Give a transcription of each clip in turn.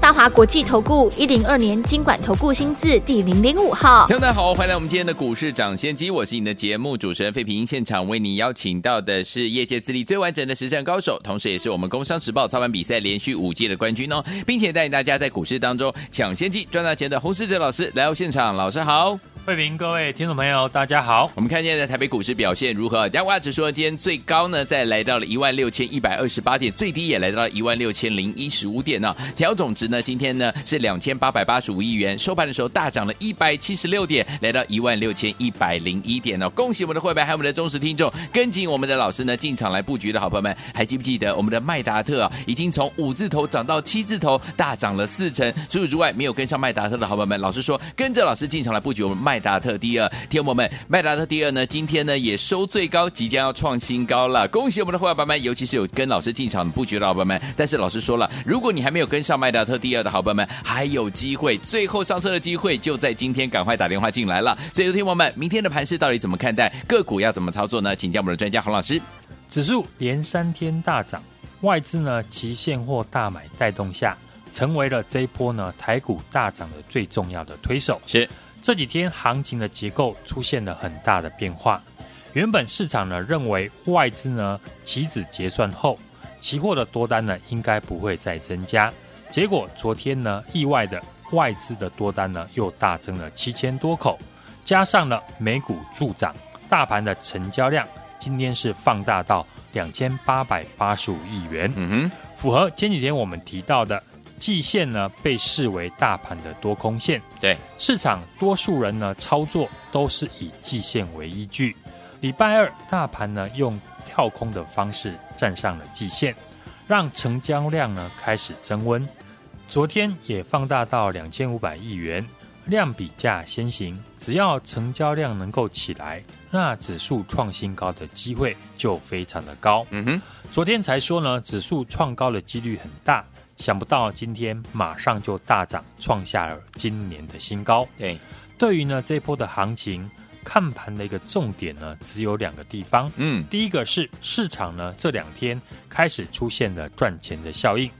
大华国际投顾一零二年金管投顾新字第零零五号，听众大家好，欢迎来我们今天的股市抢先机，我是你的节目主持人费平，现场为你邀请到的是业界资历最完整的实战高手，同时也是我们工商时报操盘比赛连续五届的冠军哦，并且带领大家在股市当中抢先机赚大钱的洪世哲老师来到现场，老师好。慧平，各位听众朋友，大家好。我们看见在台北股市表现如何？加权指数今天最高呢，在来到了一万六千一百二十八点，最低也来到了一万六千零一十五点呢。调总值呢，今天呢是两千八百八十五亿元，收盘的时候大涨了一百七十六点，来到一万六千一百零一点呢。恭喜我们的慧白还有我们的忠实听众，跟紧我们的老师呢进场来布局的好朋友们，还记不记得我们的麦达特啊，已经从五字头涨到七字头，大涨了四成。除此之外，没有跟上麦达特的好朋友们，老师说跟着老师进场来布局我们麦达特第二。听友们，麦达特第二呢，今天呢也收最高，即将要创新高了。恭喜我们的伙伴们，尤其是有跟老师进场布局的伙伴们。但是老师说了，如果你还没有跟上麦达特第二的好朋友们，还有机会，最后上车的机会就在今天，赶快打电话进来了。所以，听友们，明天的盘势到底怎么看待？个股要怎么操作呢？请教我们的专家洪老师。指数连三天大涨，外资呢期现货大买带动下，成为了这一波呢台股大涨的最重要的推手。是。这几天行情的结构出现了很大的变化。原本市场呢认为外资呢期指结算后，期货的多单呢应该不会再增加。结果昨天呢意外的外资的多单呢又大增了七千多口，加上了美股助涨，大盘的成交量今天是放大到两千八百八十五亿元。嗯哼，符合前几天我们提到的。季线呢被视为大盘的多空线，对市场多数人呢操作都是以季线为依据。礼拜二大盘呢用跳空的方式站上了季线，让成交量呢开始增温。昨天也放大到两千五百亿元，量比价先行，只要成交量能够起来，那指数创新高的机会就非常的高。嗯哼，昨天才说呢，指数创高的几率很大。想不到今天马上就大涨，创下了今年的新高。对，对于呢这波的行情，看盘的一个重点呢，只有两个地方。嗯，第一个是市场呢这两天开始出现了赚钱的效应。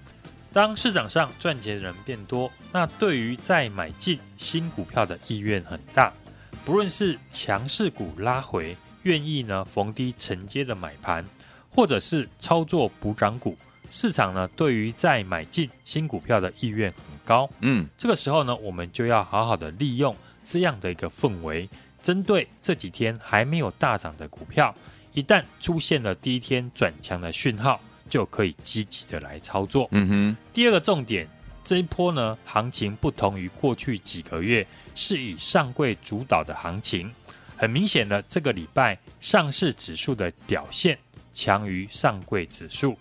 当市场上赚钱的人变多，那对于再买进新股票的意愿很大。不论是强势股拉回，愿意呢逢低承接的买盘，或者是操作补涨股。市场呢，对于再买进新股票的意愿很高。嗯，这个时候呢，我们就要好好的利用这样的一个氛围，针对这几天还没有大涨的股票，一旦出现了第一天转强的讯号，就可以积极的来操作。嗯哼。第二个重点，这一波呢，行情不同于过去几个月，是以上柜主导的行情。很明显的，这个礼拜上市指数的表现强于上柜指数。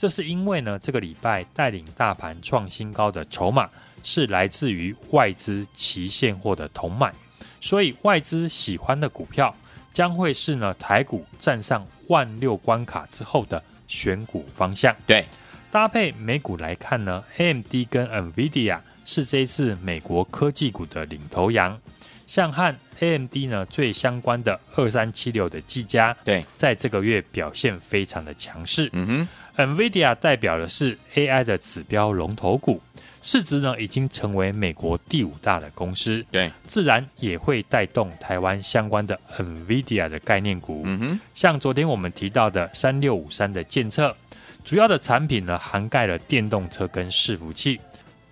这是因为呢，这个礼拜带领大盘创新高的筹码是来自于外资期现货的同买，所以外资喜欢的股票将会是呢台股站上万六关卡之后的选股方向。对，搭配美股来看呢，AMD 跟 NVIDIA 是这一次美国科技股的领头羊，像和 AMD 呢最相关的二三七六的技嘉，对，在这个月表现非常的强势。嗯哼。NVIDIA 代表的是 AI 的指标龙头股，市值呢已经成为美国第五大的公司，对，自然也会带动台湾相关的 NVIDIA 的概念股。嗯哼，像昨天我们提到的三六五三的建测，主要的产品呢涵盖了电动车跟伺服器。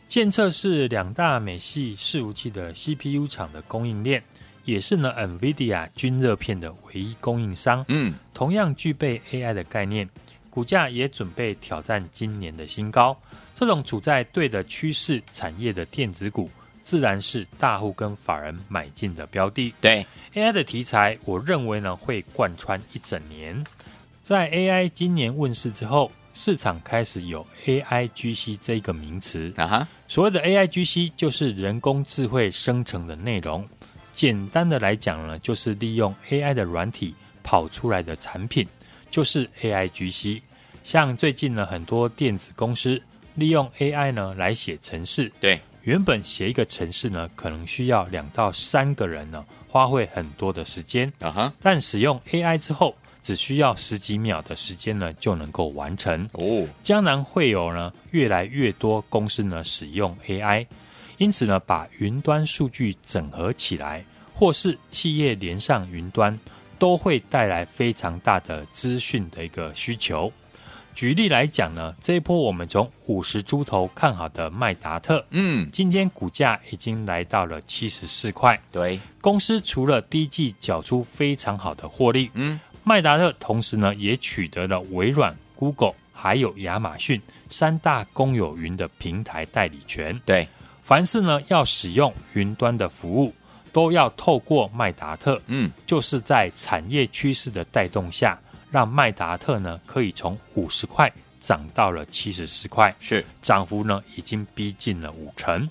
建测是两大美系伺服器的 CPU 厂的供应链，也是呢 NVIDIA 均热片的唯一供应商。嗯，同样具备 AI 的概念。股价也准备挑战今年的新高，这种处在对的趋势产业的电子股，自然是大户跟法人买进的标的。对 AI 的题材，我认为呢会贯穿一整年。在 AI 今年问世之后，市场开始有 AIGC 这个名词啊哈。所谓的 AIGC 就是人工智慧生成的内容，简单的来讲呢，就是利用 AI 的软体跑出来的产品，就是 AIGC。像最近呢，很多电子公司利用 AI 呢来写程式，对，原本写一个程式呢，可能需要两到三个人呢，花费很多的时间啊哈，但使用 AI 之后，只需要十几秒的时间呢，就能够完成哦。将来会有呢越来越多公司呢使用 AI，因此呢，把云端数据整合起来，或是企业连上云端，都会带来非常大的资讯的一个需求。举例来讲呢，这一波我们从五十出头看好的麦达特，嗯，今天股价已经来到了七十四块。对，公司除了第一季缴出非常好的获利，嗯，麦达特同时呢也取得了微软、Google 还有亚马逊三大公有云的平台代理权。对，凡是呢要使用云端的服务，都要透过麦达特，嗯，就是在产业趋势的带动下。让麦达特呢可以从五十块涨到了七十四块，是涨幅呢已经逼近了五成。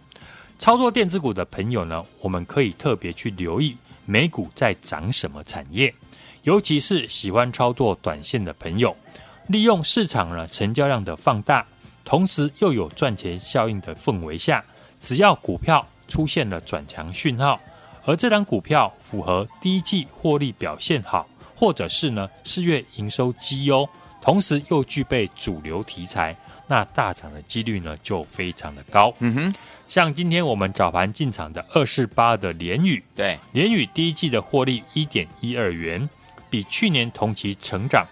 操作电子股的朋友呢，我们可以特别去留意美股在涨什么产业，尤其是喜欢操作短线的朋友，利用市场呢成交量的放大，同时又有赚钱效应的氛围下，只要股票出现了转强讯号，而这档股票符合第一季获利表现好。或者是呢，四月营收绩优，同时又具备主流题材，那大涨的几率呢就非常的高。嗯哼，像今天我们早盘进场的二四八的联宇，对，联宇第一季的获利一点一二元，比去年同期成长，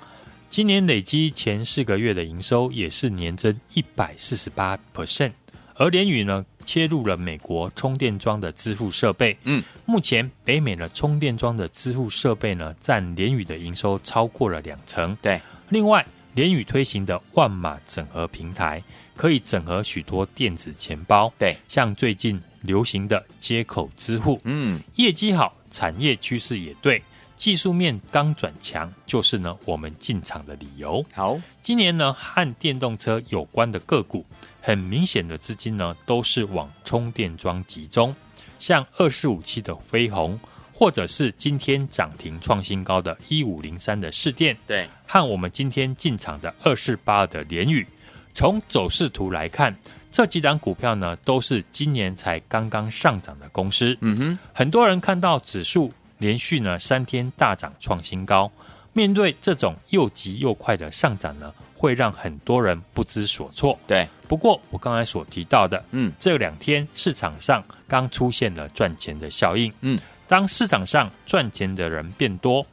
今年累积前四个月的营收也是年增一百四十八 percent。而联宇呢，切入了美国充电桩的支付设备。嗯，目前北美的充电桩的支付设备呢，占联宇的营收超过了两成。对，另外联宇推行的万码整合平台，可以整合许多电子钱包。对，像最近流行的接口支付。嗯，业绩好，产业趋势也对，技术面刚转强，就是呢我们进场的理由。好，今年呢和电动车有关的个股。很明显的资金呢，都是往充电桩集中，像二四五七的飞鸿，或者是今天涨停创新高的一五零三的士电，对，和我们今天进场的二四八的联宇，从走势图来看，这几档股票呢，都是今年才刚刚上涨的公司。嗯哼，很多人看到指数连续呢三天大涨创新高，面对这种又急又快的上涨呢，会让很多人不知所措。对，不过我刚才所提到的，嗯，这两天市场上刚出现了赚钱的效应，嗯，当市场上赚钱的人变多，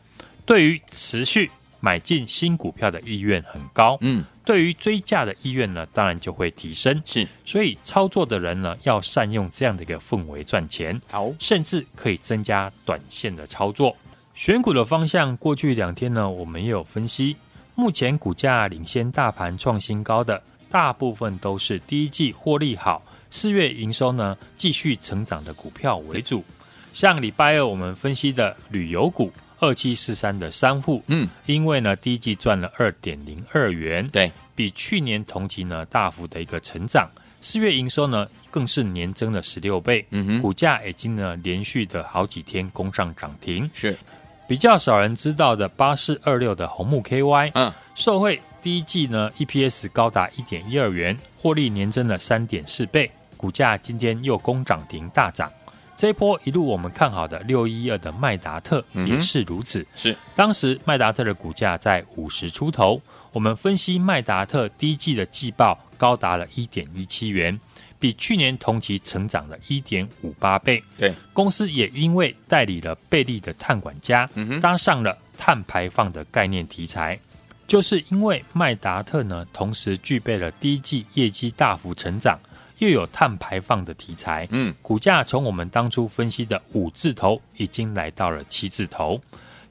对于持续买进新股票的意愿很高，嗯，对于追价的意愿呢，当然就会提升。是，所以操作的人呢，要善用这样的一个氛围赚钱，好，甚至可以增加短线的操作。选股的方向，过去两天呢，我们也有分析。目前股价领先大盘创新高的，大部分都是第一季获利好、四月营收呢继续成长的股票为主。像礼拜二我们分析的旅游股二七四三的商户，嗯，因为呢第一季赚了二点零二元，对，比去年同期呢大幅的一个成长，四月营收呢更是年增了十六倍，嗯哼，股价已经呢连续的好几天攻上涨停，是。比较少人知道的八四二六的红木 KY，嗯，受惠第一季呢 EPS 高达一点一二元，获利年增了三点四倍，股价今天又攻涨停大涨。这一波一路我们看好的六一二的麦达特也是如此，嗯、是当时麦达特的股价在五十出头，我们分析麦达特第一季的季报高达了一点一七元。比去年同期成长了一点五八倍。对，公司也因为代理了贝利的碳管家，嗯，搭上了碳排放的概念题材。就是因为麦达特呢，同时具备了第一季业绩大幅成长，又有碳排放的题材，嗯，股价从我们当初分析的五字头，已经来到了七字头。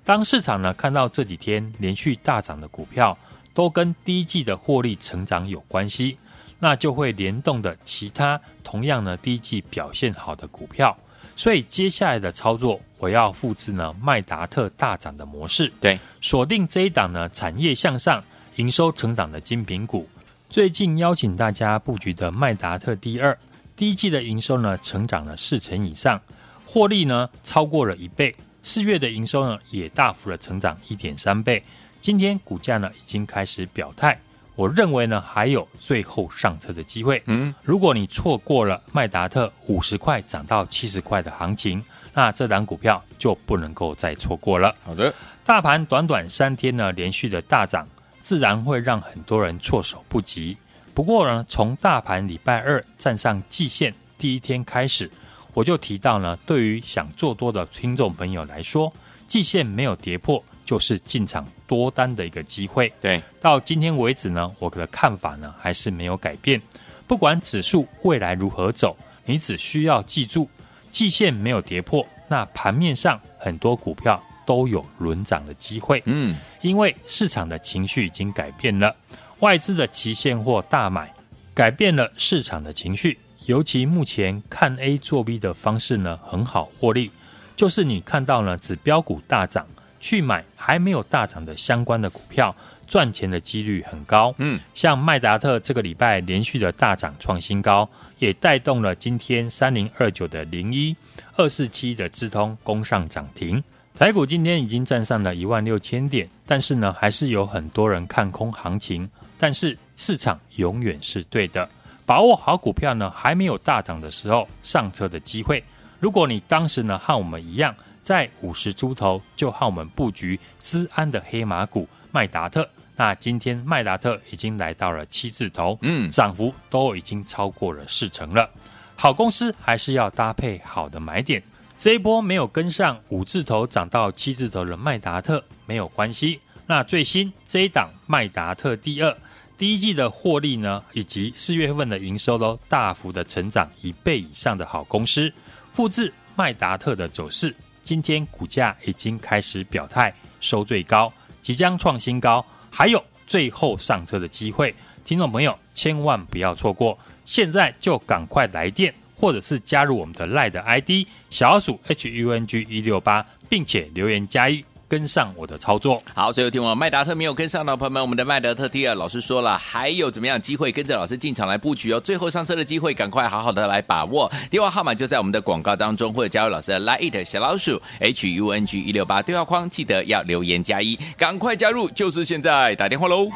当市场呢看到这几天连续大涨的股票，都跟第一季的获利成长有关系。那就会联动的其他同样呢第一季表现好的股票，所以接下来的操作我要复制呢麦达特大涨的模式，对，锁定这一档呢产业向上、营收成长的精品股。最近邀请大家布局的麦达特第二，第一季的营收呢成长了四成以上，获利呢超过了一倍，四月的营收呢也大幅的成长一点三倍。今天股价呢已经开始表态。我认为呢还有最后上车的机会。嗯，如果你错过了麦达特五十块涨到七十块的行情，那这档股票就不能够再错过了。好的，大盘短短三天呢连续的大涨，自然会让很多人措手不及。不过呢，从大盘礼拜二站上季线第一天开始，我就提到呢，对于想做多的听众朋友来说，季线没有跌破，就是进场多单的一个机会。对，到今天为止呢，我的看法呢还是没有改变。不管指数未来如何走，你只需要记住，季线没有跌破，那盘面上很多股票都有轮涨的机会。嗯，因为市场的情绪已经改变了。外资的期现货大买，改变了市场的情绪。尤其目前看 A 做 B 的方式呢，很好获利。就是你看到呢，指标股大涨，去买还没有大涨的相关的股票，赚钱的几率很高。嗯，像麦达特这个礼拜连续的大涨创新高，也带动了今天三零二九的零一二四七的智通攻上涨停。台股今天已经站上了一万六千点，但是呢，还是有很多人看空行情。但是市场永远是对的，把握好股票呢，还没有大涨的时候上车的机会。如果你当时呢和我们一样，在五十出头就和我们布局资安的黑马股麦达特，那今天麦达特已经来到了七字头，嗯，涨幅都已经超过了四成了。好公司还是要搭配好的买点，这一波没有跟上五字头涨到七字头的麦达特没有关系。那最新这一档麦达特第二。第一季的获利呢，以及四月份的营收都大幅的成长一倍以上的好公司，复制麦达特的走势，今天股价已经开始表态，收最高，即将创新高，还有最后上车的机会，听众朋友千万不要错过，现在就赶快来电，或者是加入我们的 LINE 的 ID 小老鼠 HUNG 一六八，并且留言加一。跟上我的操作，好，所以听我麦达特没有跟上的朋友们，我们的麦达特第二老师说了，还有怎么样机会跟着老师进场来布局哦？最后上车的机会，赶快好好的来把握。电话号码就在我们的广告当中，或者加入老师的 Line 小老鼠 H U N G 一六八对话框，记得要留言加一，赶快加入，就是现在打电话喽！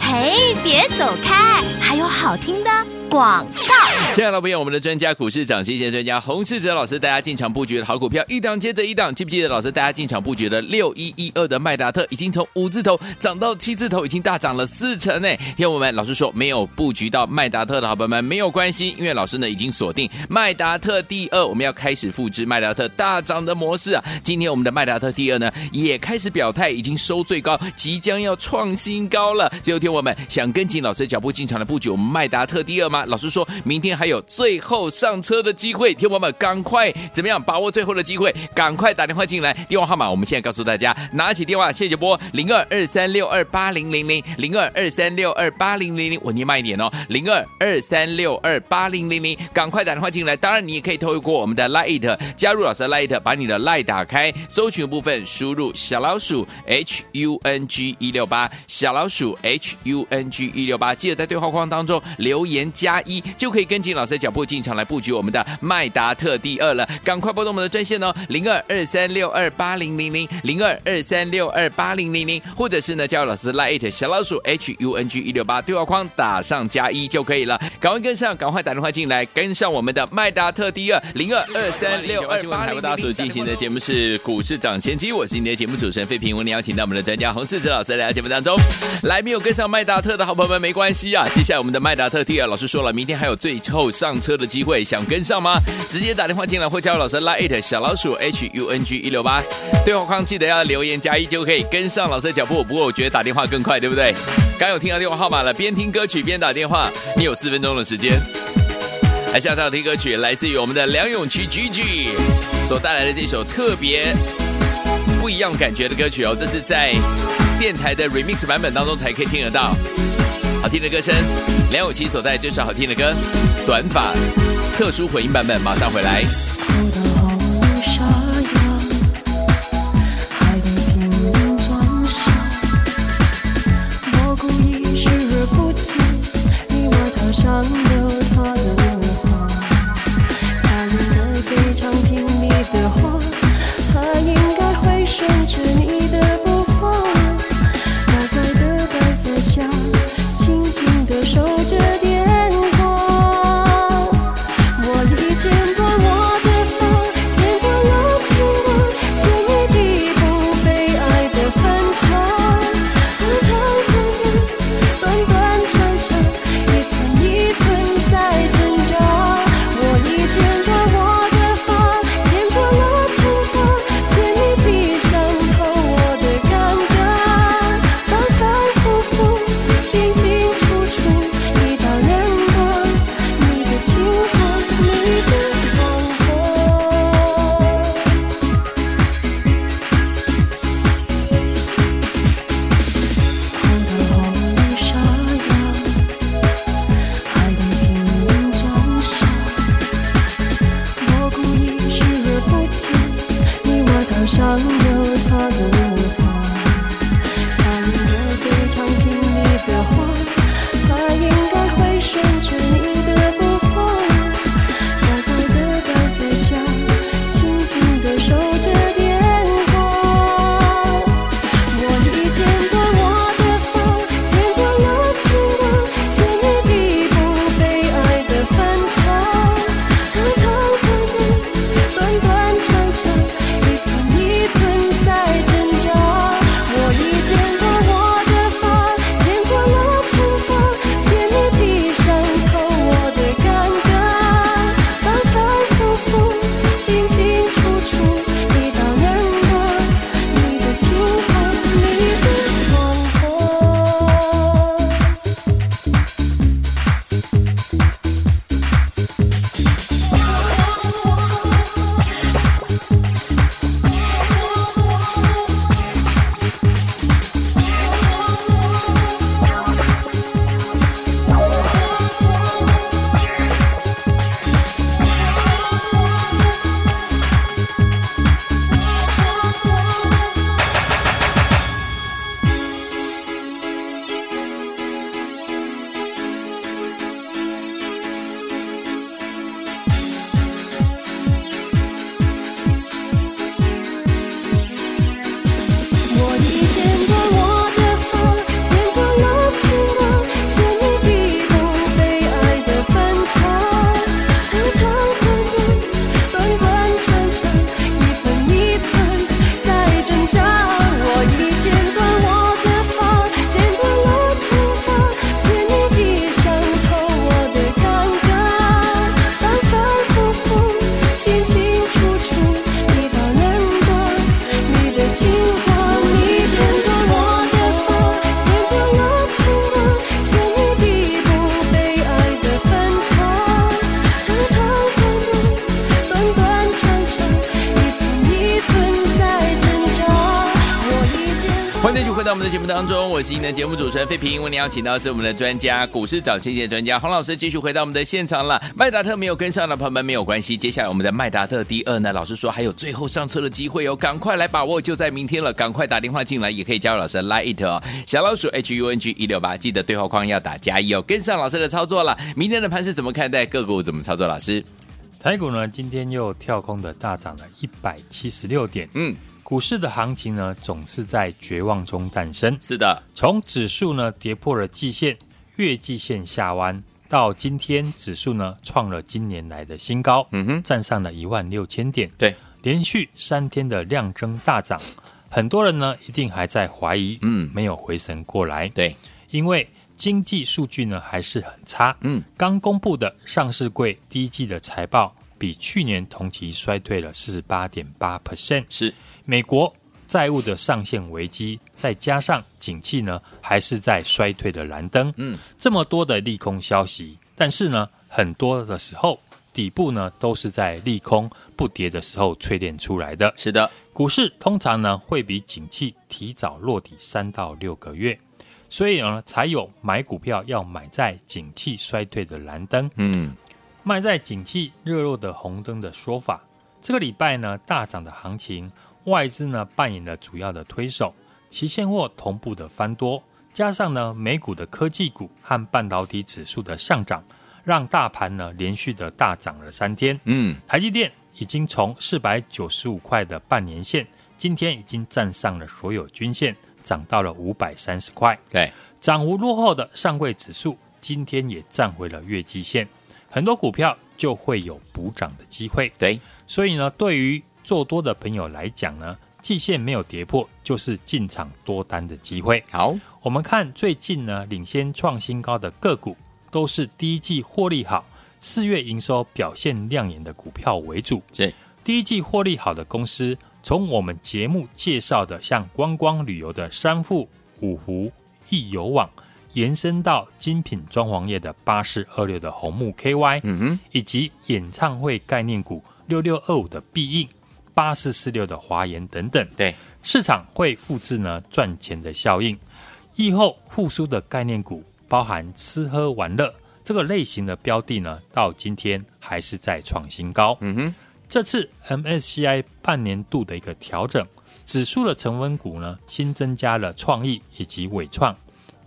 嘿，别走开，还有好听的广告。亲爱的朋友，我们的专家股市长，谢谢专家洪世哲老师，大家进场布局的好股票，一档接着一档，记不记得老师？大家进场布局的六一一二的麦达特，已经从五字头涨到七字头，已经大涨了四成呢。听我们老师说，没有布局到麦达特的好朋友们没有关系，因为老师呢已经锁定麦达特第二，我们要开始复制麦达特大涨的模式啊。今天我们的麦达特第二呢也开始表态，已经收最高，即将要创新高了。最后听我们想跟紧老师脚步进场的布局，我们麦达特第二吗？老师说明天。还有最后上车的机会，听友们赶快怎么样把握最后的机会？赶快打电话进来，电话号码我们现在告诉大家，拿起电话谢谢拨零二二三六二八零零零零二二三六二八零零零，我念慢一点哦，零二二三六二八零零零，赶快打电话进来。当然你也可以透过我们的 Light 加入老师的 Light，把你的 Light 打开，搜寻部分输入小老鼠 H U N G 一六八，小老鼠 H U N G 一六八，记得在对话框当中留言加加一，就可以跟进。老师的脚步进场来布局我们的麦达特第二了，赶快拨动我们的专线哦，零二二三六二八零零零零二二三六二八零零零，或者是呢，加入老师 Lite 小老鼠 H U N G 一六八对话框打上加一就可以了，赶快跟上，赶快打电话进来跟上我们的麦达特第二零二二三六二八零零。大家所进行的节目是股市涨先机，我是今天的节目主持人费平，我们邀请到我们的专家洪世哲老师来到节目当中，来没有跟上麦达特的好朋友们没关系啊，接下来我们的麦达特第二老师说了，明天还有最后。上车的机会，想跟上吗？直接打电话进来，或加入老师拉 it 小老鼠 H U N G 一六八对话框，记得要留言加一就可以跟上老师的脚步。不过我觉得打电话更快，对不对？刚有听到电话号码了，边听歌曲边打电话，你有四分钟的时间。来，下次要听歌曲，来自于我们的梁咏琪 G G 所带来的这首特别不一样感觉的歌曲哦，这是在电台的 remix 版本当中才可以听得到。好听的歌声，梁咏琪所在这首好听的歌，短发特殊混音版本，马上回来。节目当中，我是今天的节目主持人费平。为您邀请到是我们的专家，股市涨先机专家洪老师，继续回到我们的现场了。麦达特没有跟上的朋友们没有关系，接下来我们的麦达特第二呢，老师说还有最后上车的机会哦，赶快来把握，就在明天了，赶快打电话进来，也可以加入老师的 Line it 哦，小老鼠 H U N G 一六八，记得对话框要打加一哦，跟上老师的操作了。明天的盘是怎么看待？个股怎么操作？老师，台股呢，今天又跳空的大涨了一百七十六点，嗯。股市的行情呢，总是在绝望中诞生。是的，从指数呢跌破了季线、月季线下弯，到今天指数呢创了今年来的新高，嗯哼，站上了一万六千点。对，连续三天的量增大涨，很多人呢一定还在怀疑，嗯，没有回神过来。对，因为经济数据呢还是很差，嗯，刚公布的上市柜第一季的财报比去年同期衰退了四十八点八 percent，是。美国债务的上限危机，再加上景气呢还是在衰退的蓝灯，嗯，这么多的利空消息，但是呢，很多的时候底部呢都是在利空不跌的时候淬炼出来的。是的，股市通常呢会比景气提早落底三到六个月，所以呢才有买股票要买在景气衰退的蓝灯，嗯，卖在景气热络的红灯的说法。这个礼拜呢大涨的行情。外资呢扮演了主要的推手，期现货同步的翻多，加上呢美股的科技股和半导体指数的上涨，让大盘呢连续的大涨了三天。嗯，台积电已经从四百九十五块的半年线，今天已经站上了所有均线，涨到了五百三十块。对，涨幅落后的上柜指数今天也站回了月季线，很多股票就会有补涨的机会。对，所以呢，对于做多的朋友来讲呢，季线没有跌破，就是进场多单的机会。好，我们看最近呢，领先创新高的个股，都是第一季获利好、四月营收表现亮眼的股票为主。对，第一季获利好的公司，从我们节目介绍的像观光旅游的三富、五湖、易游网，延伸到精品装潢业的八四二六的红木 KY，嗯哼，以及演唱会概念股六六二五的必应。八四四六的华研等等，对市场会复制呢赚钱的效应。疫后复苏的概念股，包含吃喝玩乐这个类型的标的呢，到今天还是在创新高。嗯哼，这次 MSCI 半年度的一个调整，指数的成分股呢新增加了创意以及伟创，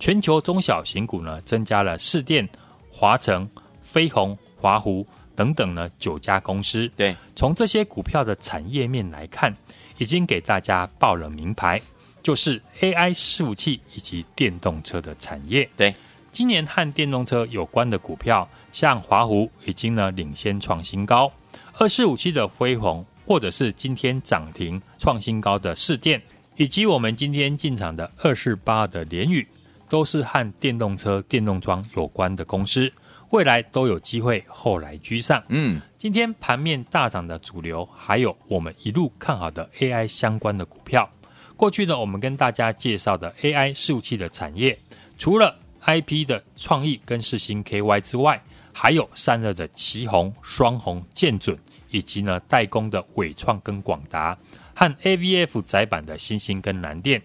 全球中小型股呢增加了市电、华城、飞鸿、华湖。等等呢，九家公司。对，从这些股票的产业面来看，已经给大家报了名牌，就是 AI 伺服器以及电动车的产业。对，今年和电动车有关的股票，像华湖已经呢领先创新高，二四五七的飞鸿，或者是今天涨停创新高的市电，以及我们今天进场的二四八的联宇，都是和电动车、电动装有关的公司。未来都有机会后来居上。嗯，今天盘面大涨的主流，还有我们一路看好的 AI 相关的股票。过去呢，我们跟大家介绍的 AI 伺服器的产业，除了 IP 的创意跟世星 KY 之外，还有散热的奇宏、双鸿、建准，以及呢代工的纬创跟广达，和 AVF 窄板的新兴跟南电，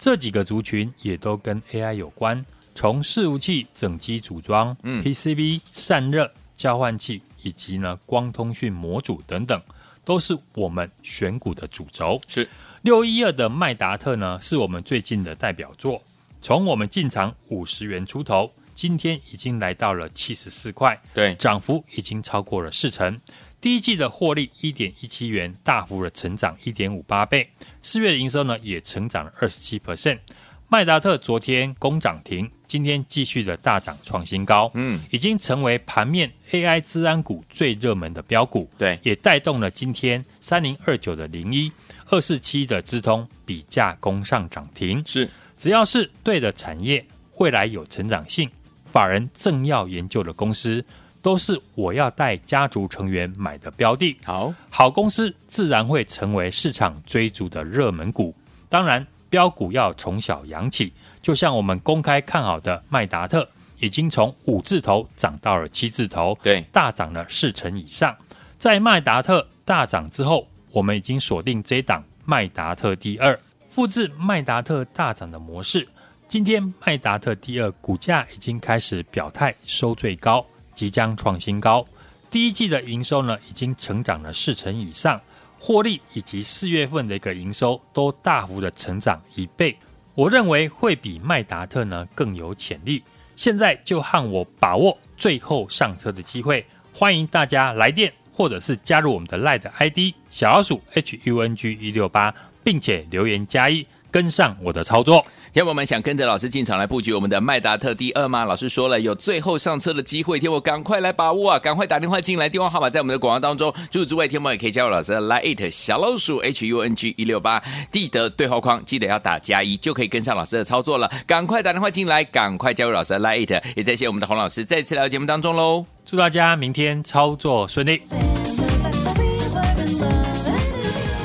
这几个族群也都跟 AI 有关。从伺服器整机组装、嗯、PCB 散热、交换器以及呢光通讯模组等等，都是我们选股的主轴。是六一二的麦达特呢，是我们最近的代表作。从我们进场五十元出头，今天已经来到了七十四块，对，涨幅已经超过了四成。第一季的获利一点一七元，大幅的成长一点五八倍。四月的营收呢，也成长了二十七 percent。麦达特昨天攻涨停，今天继续的大涨创新高，嗯，已经成为盘面 AI 资安股最热门的标股，对，也带动了今天三零二九的零一二四七的资通比价攻上涨停，是，只要是对的产业，未来有成长性，法人正要研究的公司，都是我要带家族成员买的标的，好，好公司自然会成为市场追逐的热门股，当然。标股要从小养起，就像我们公开看好的麦达特，已经从五字头涨到了七字头，对，大涨了四成以上。在麦达特大涨之后，我们已经锁定这档麦达特第二，复制麦达特大涨的模式。今天麦达特第二股价已经开始表态收最高，即将创新高。第一季的营收呢，已经成长了四成以上，获利以及四月份的一个营收都大幅的成长一倍。我认为会比麦达特呢更有潜力。现在就和我把握最后上车的机会，欢迎大家来电或者是加入我们的 LINE ID 小老鼠 HUNG 一六八，并且留言加一，跟上我的操作。天我们想跟着老师进场来布局我们的麦达特第二吗？老师说了有最后上车的机会，天我赶快来把握啊！赶快打电话进来，电话号码在我们的广告当中。除此之外天我也可以加入老师的 Lite 小老鼠 H U N G 一六八，记得对话框记得要打加一，就可以跟上老师的操作了。赶快打电话进来，赶快加入老师的 Lite，也再谢我们的洪老师再次来到节目当中喽！祝大家明天操作顺利。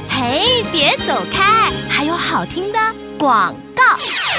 嘿，别走开，还有好听的广告。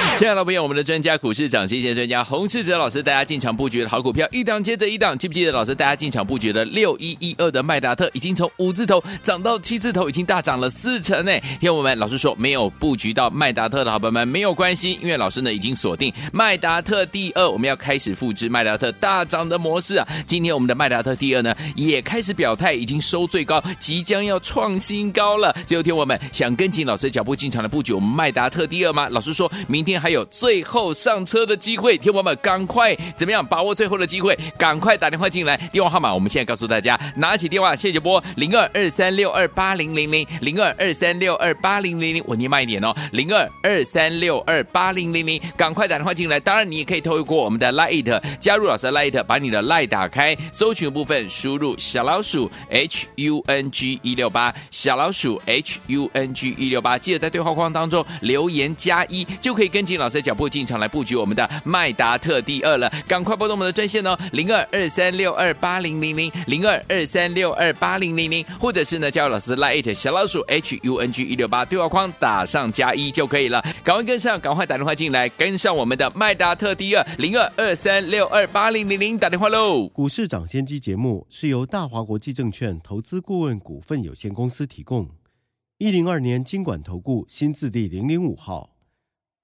亲爱的朋友，我们的专家股市涨跌专家洪世哲老师，大家进场布局的好股票，一档接着一档，记不记得老师？大家进场布局的六一一二的麦达特，已经从五字头涨到七字头，已经大涨了四成呢。听我们老师说，没有布局到麦达特的好朋友们没有关系，因为老师呢已经锁定麦达特第二，我们要开始复制麦达特大涨的模式啊。今天我们的麦达特第二呢也开始表态，已经收最高，即将要创新高了。最后听我们想跟紧老师脚步进场的布局，我们麦达特第二吗？老师说明天还。有最后上车的机会，听友们赶快怎么样把握最后的机会？赶快打电话进来，电话号码我们现在告诉大家，拿起电话谢谢波零二二三六二八零零零零二二三六二八零零零，我念慢一点哦，零二二三六二八零零零，赶快打电话进来。当然你也可以透过我们的 Light 加入老师的 Light，把你的 Light 打开，搜寻部分输入小老鼠 H U N G 一六八，小老鼠 H U N G 一六八，记得在对话框当中留言加一，就可以跟进。老师的脚步进场来布局我们的麦达特第二了，赶快拨动我们的专线哦，零二二三六二八零零零零二二三六二八零零零，或者是呢加入老师 Lite 小老鼠 H U N G 一六八对话框打上加一就可以了，赶快跟上，赶快打电话进来跟上我们的麦达特第二零二二三六二八零零零打电话喽。股市涨先机节目是由大华国际证券投资顾问股份有限公司提供，一零二年金管投顾新字第零零五号。